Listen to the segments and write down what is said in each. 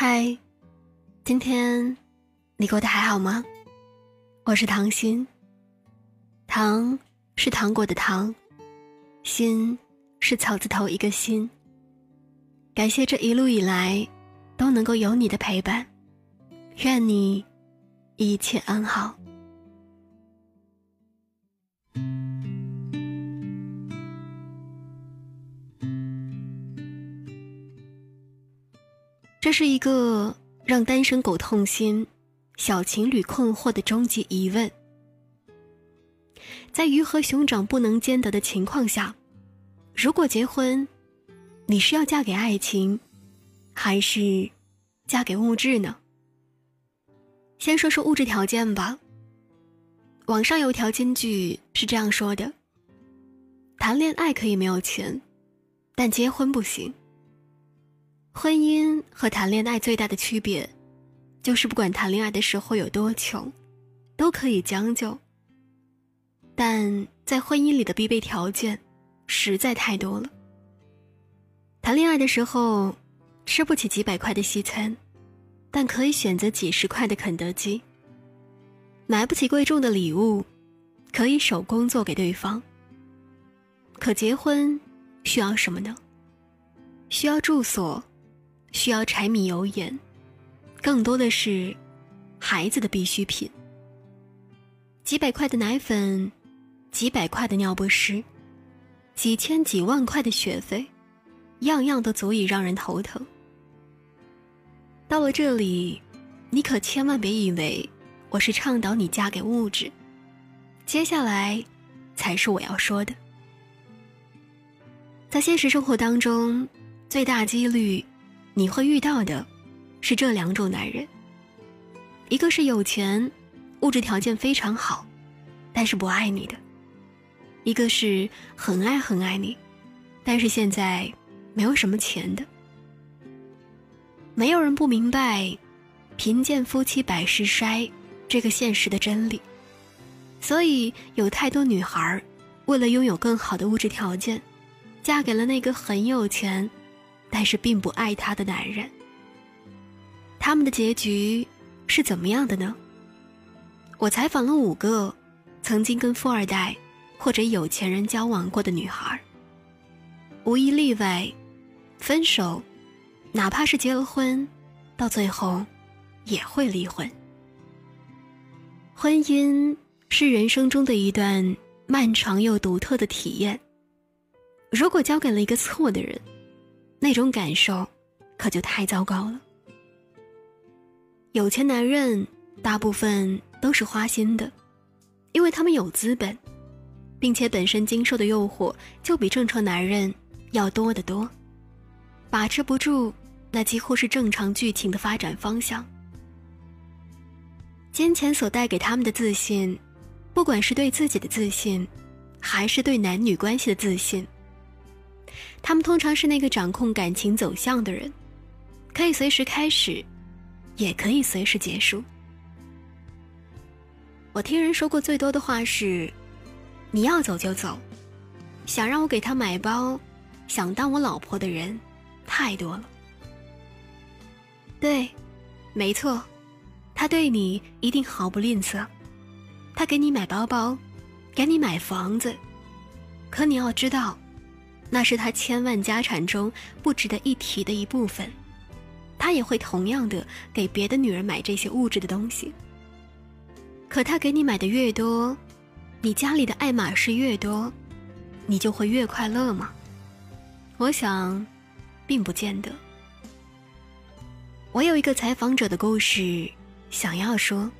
嗨，今天你过得还好吗？我是唐心。糖是糖果的糖，心是草字头一个心。感谢这一路以来都能够有你的陪伴，愿你一切安好。这是一个让单身狗痛心、小情侣困惑的终极疑问。在鱼和熊掌不能兼得的情况下，如果结婚，你是要嫁给爱情，还是嫁给物质呢？先说说物质条件吧。网上有条金句是这样说的：谈恋爱可以没有钱，但结婚不行。婚姻和谈恋爱最大的区别，就是不管谈恋爱的时候有多穷，都可以将就。但在婚姻里的必备条件，实在太多了。谈恋爱的时候，吃不起几百块的西餐，但可以选择几十块的肯德基；买不起贵重的礼物，可以手工做给对方。可结婚需要什么呢？需要住所。需要柴米油盐，更多的是孩子的必需品。几百块的奶粉，几百块的尿不湿，几千几万块的学费，样样都足以让人头疼。到了这里，你可千万别以为我是倡导你嫁给物质。接下来，才是我要说的。在现实生活当中，最大几率。你会遇到的，是这两种男人。一个是有钱，物质条件非常好，但是不爱你的；一个是很爱很爱你，但是现在没有什么钱的。没有人不明白“贫贱夫妻百事衰”这个现实的真理，所以有太多女孩为了拥有更好的物质条件，嫁给了那个很有钱。但是并不爱他的男人，他们的结局是怎么样的呢？我采访了五个曾经跟富二代或者有钱人交往过的女孩，无一例外，分手，哪怕是结了婚，到最后也会离婚。婚姻是人生中的一段漫长又独特的体验，如果交给了一个错的人。那种感受，可就太糟糕了。有钱男人大部分都是花心的，因为他们有资本，并且本身经受的诱惑就比正常男人要多得多，把持不住，那几乎是正常剧情的发展方向。金钱所带给他们的自信，不管是对自己的自信，还是对男女关系的自信。他们通常是那个掌控感情走向的人，可以随时开始，也可以随时结束。我听人说过最多的话是：“你要走就走。”想让我给他买包，想当我老婆的人太多了。对，没错，他对你一定毫不吝啬，他给你买包包，给你买房子，可你要知道。那是他千万家产中不值得一提的一部分，他也会同样的给别的女人买这些物质的东西。可他给你买的越多，你家里的爱马仕越多，你就会越快乐吗？我想，并不见得。我有一个采访者的故事，想要说。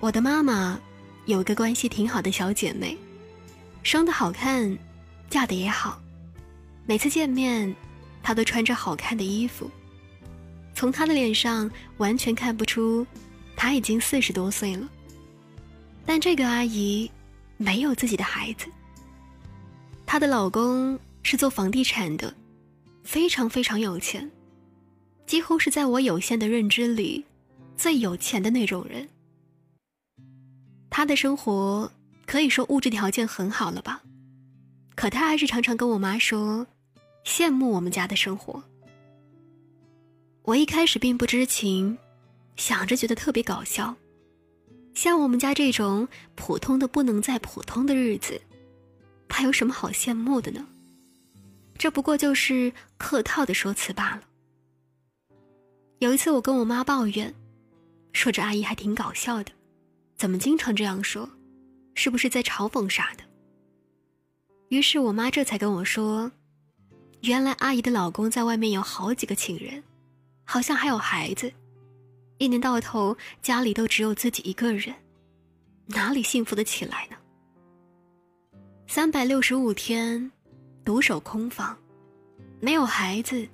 我的妈妈有个关系挺好的小姐妹，生的好看。嫁的也好，每次见面，她都穿着好看的衣服。从她的脸上完全看不出，她已经四十多岁了。但这个阿姨没有自己的孩子。她的老公是做房地产的，非常非常有钱，几乎是在我有限的认知里最有钱的那种人。她的生活可以说物质条件很好了吧。可他还是常常跟我妈说，羡慕我们家的生活。我一开始并不知情，想着觉得特别搞笑。像我们家这种普通的不能再普通的日子，他有什么好羡慕的呢？这不过就是客套的说辞罢了。有一次，我跟我妈抱怨，说这阿姨还挺搞笑的，怎么经常这样说？是不是在嘲讽啥的？于是我妈这才跟我说，原来阿姨的老公在外面有好几个情人，好像还有孩子。一年到头家里都只有自己一个人，哪里幸福的起来呢？三百六十五天，独守空房，没有孩子，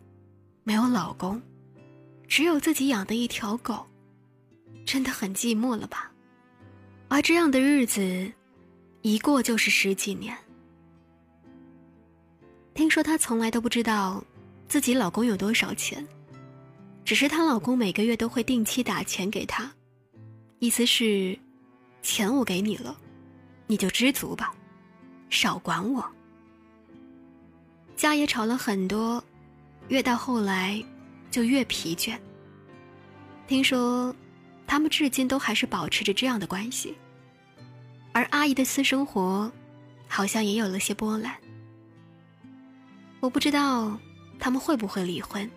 没有老公，只有自己养的一条狗，真的很寂寞了吧？而这样的日子，一过就是十几年。听说她从来都不知道，自己老公有多少钱。只是她老公每个月都会定期打钱给她，意思是，钱我给你了，你就知足吧，少管我。家也吵了很多，越到后来，就越疲倦。听说，他们至今都还是保持着这样的关系。而阿姨的私生活，好像也有了些波澜。我不知道他们会不会离婚。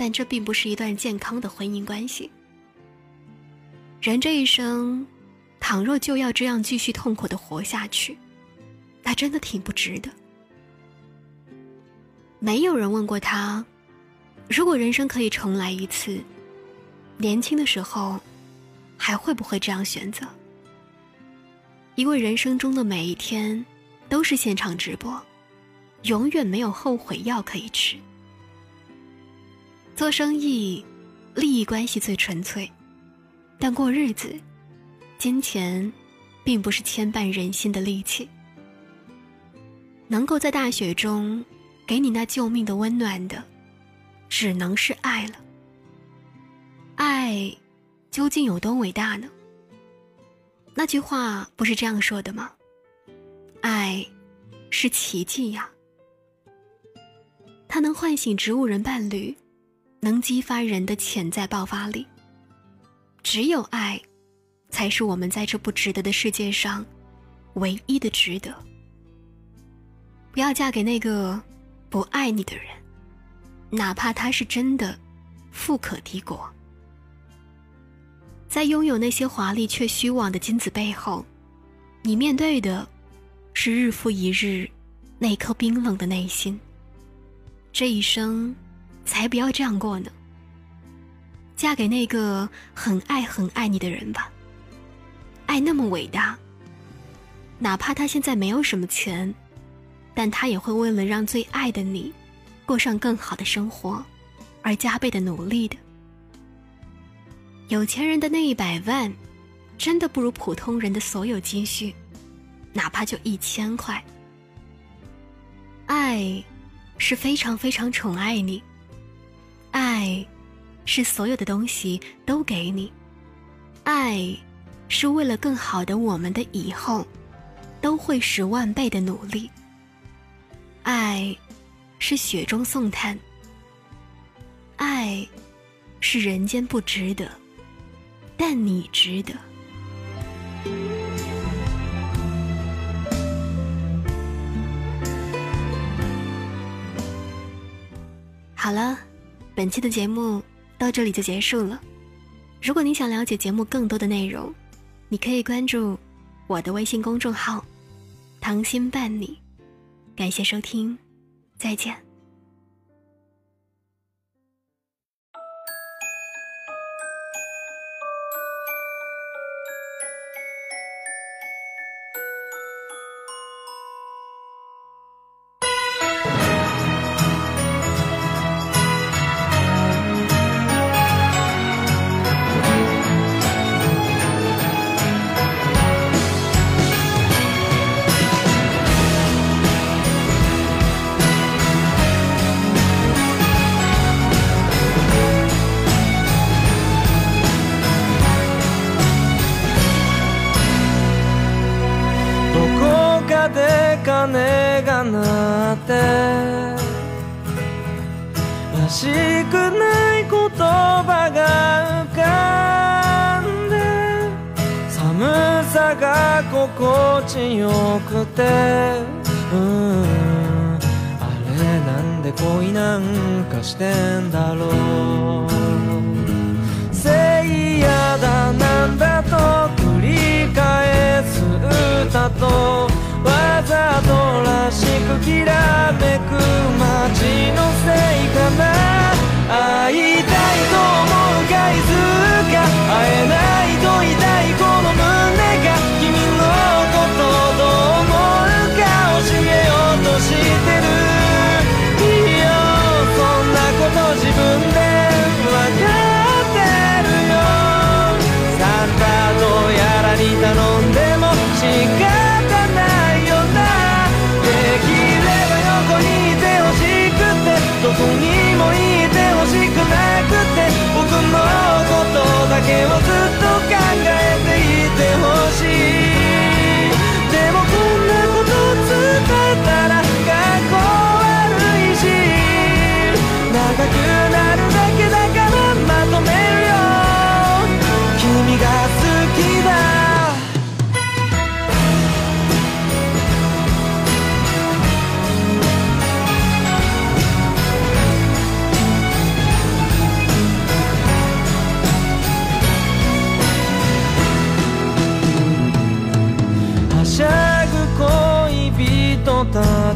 但这并不是一段健康的婚姻关系。人这一生，倘若就要这样继续痛苦的活下去，那真的挺不值得。没有人问过他，如果人生可以重来一次，年轻的时候，还会不会这样选择？因为人生中的每一天，都是现场直播，永远没有后悔药可以吃。做生意，利益关系最纯粹，但过日子，金钱，并不是牵绊人心的利器。能够在大雪中，给你那救命的温暖的，只能是爱了。爱，究竟有多伟大呢？那句话不是这样说的吗？爱，是奇迹呀！它能唤醒植物人伴侣。能激发人的潜在爆发力。只有爱，才是我们在这不值得的世界上唯一的值得。不要嫁给那个不爱你的人，哪怕他是真的富可敌国。在拥有那些华丽却虚妄的金子背后，你面对的是日复一日那颗冰冷的内心。这一生。才不要这样过呢！嫁给那个很爱很爱你的人吧。爱那么伟大，哪怕他现在没有什么钱，但他也会为了让最爱的你过上更好的生活，而加倍的努力的。有钱人的那一百万，真的不如普通人的所有积蓄，哪怕就一千块。爱，是非常非常宠爱你。爱，是所有的东西都给你；爱，是为了更好的我们的以后，都会十万倍的努力。爱，是雪中送炭；爱，是人间不值得，但你值得。好了。本期的节目到这里就结束了。如果你想了解节目更多的内容，你可以关注我的微信公众号“糖心伴你”。感谢收听，再见。なってらしくない言葉が浮かんで寒さが心地よくて。うんあれなんで恋なんかしてんだろう。せいやだなんだと繰り返す歌としくきらめく街のせいかな。会いたいと思うかいず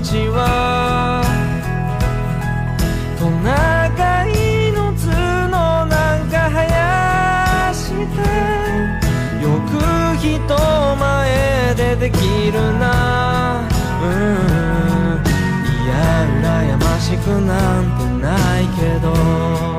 ちはトナカイの角なんか生やしてよく人前でできるなうんいや羨ましくなんてないけど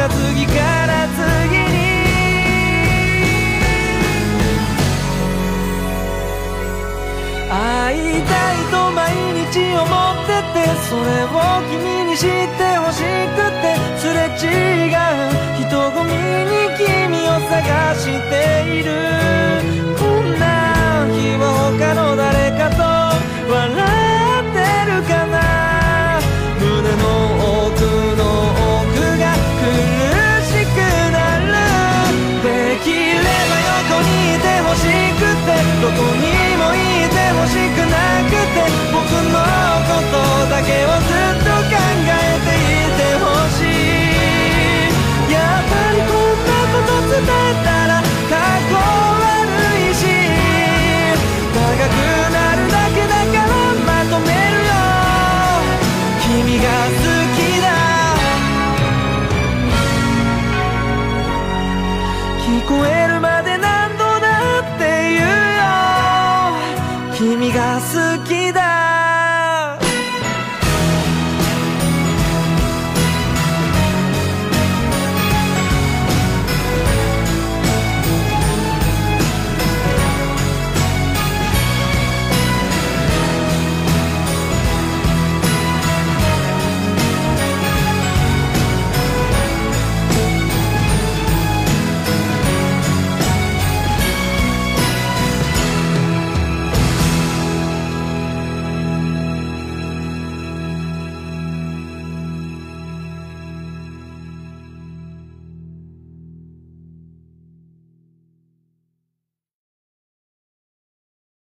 が次から次に。会いたいと毎日思っててそれを君に知ってほしくてすれ違う人混みに君を探している。as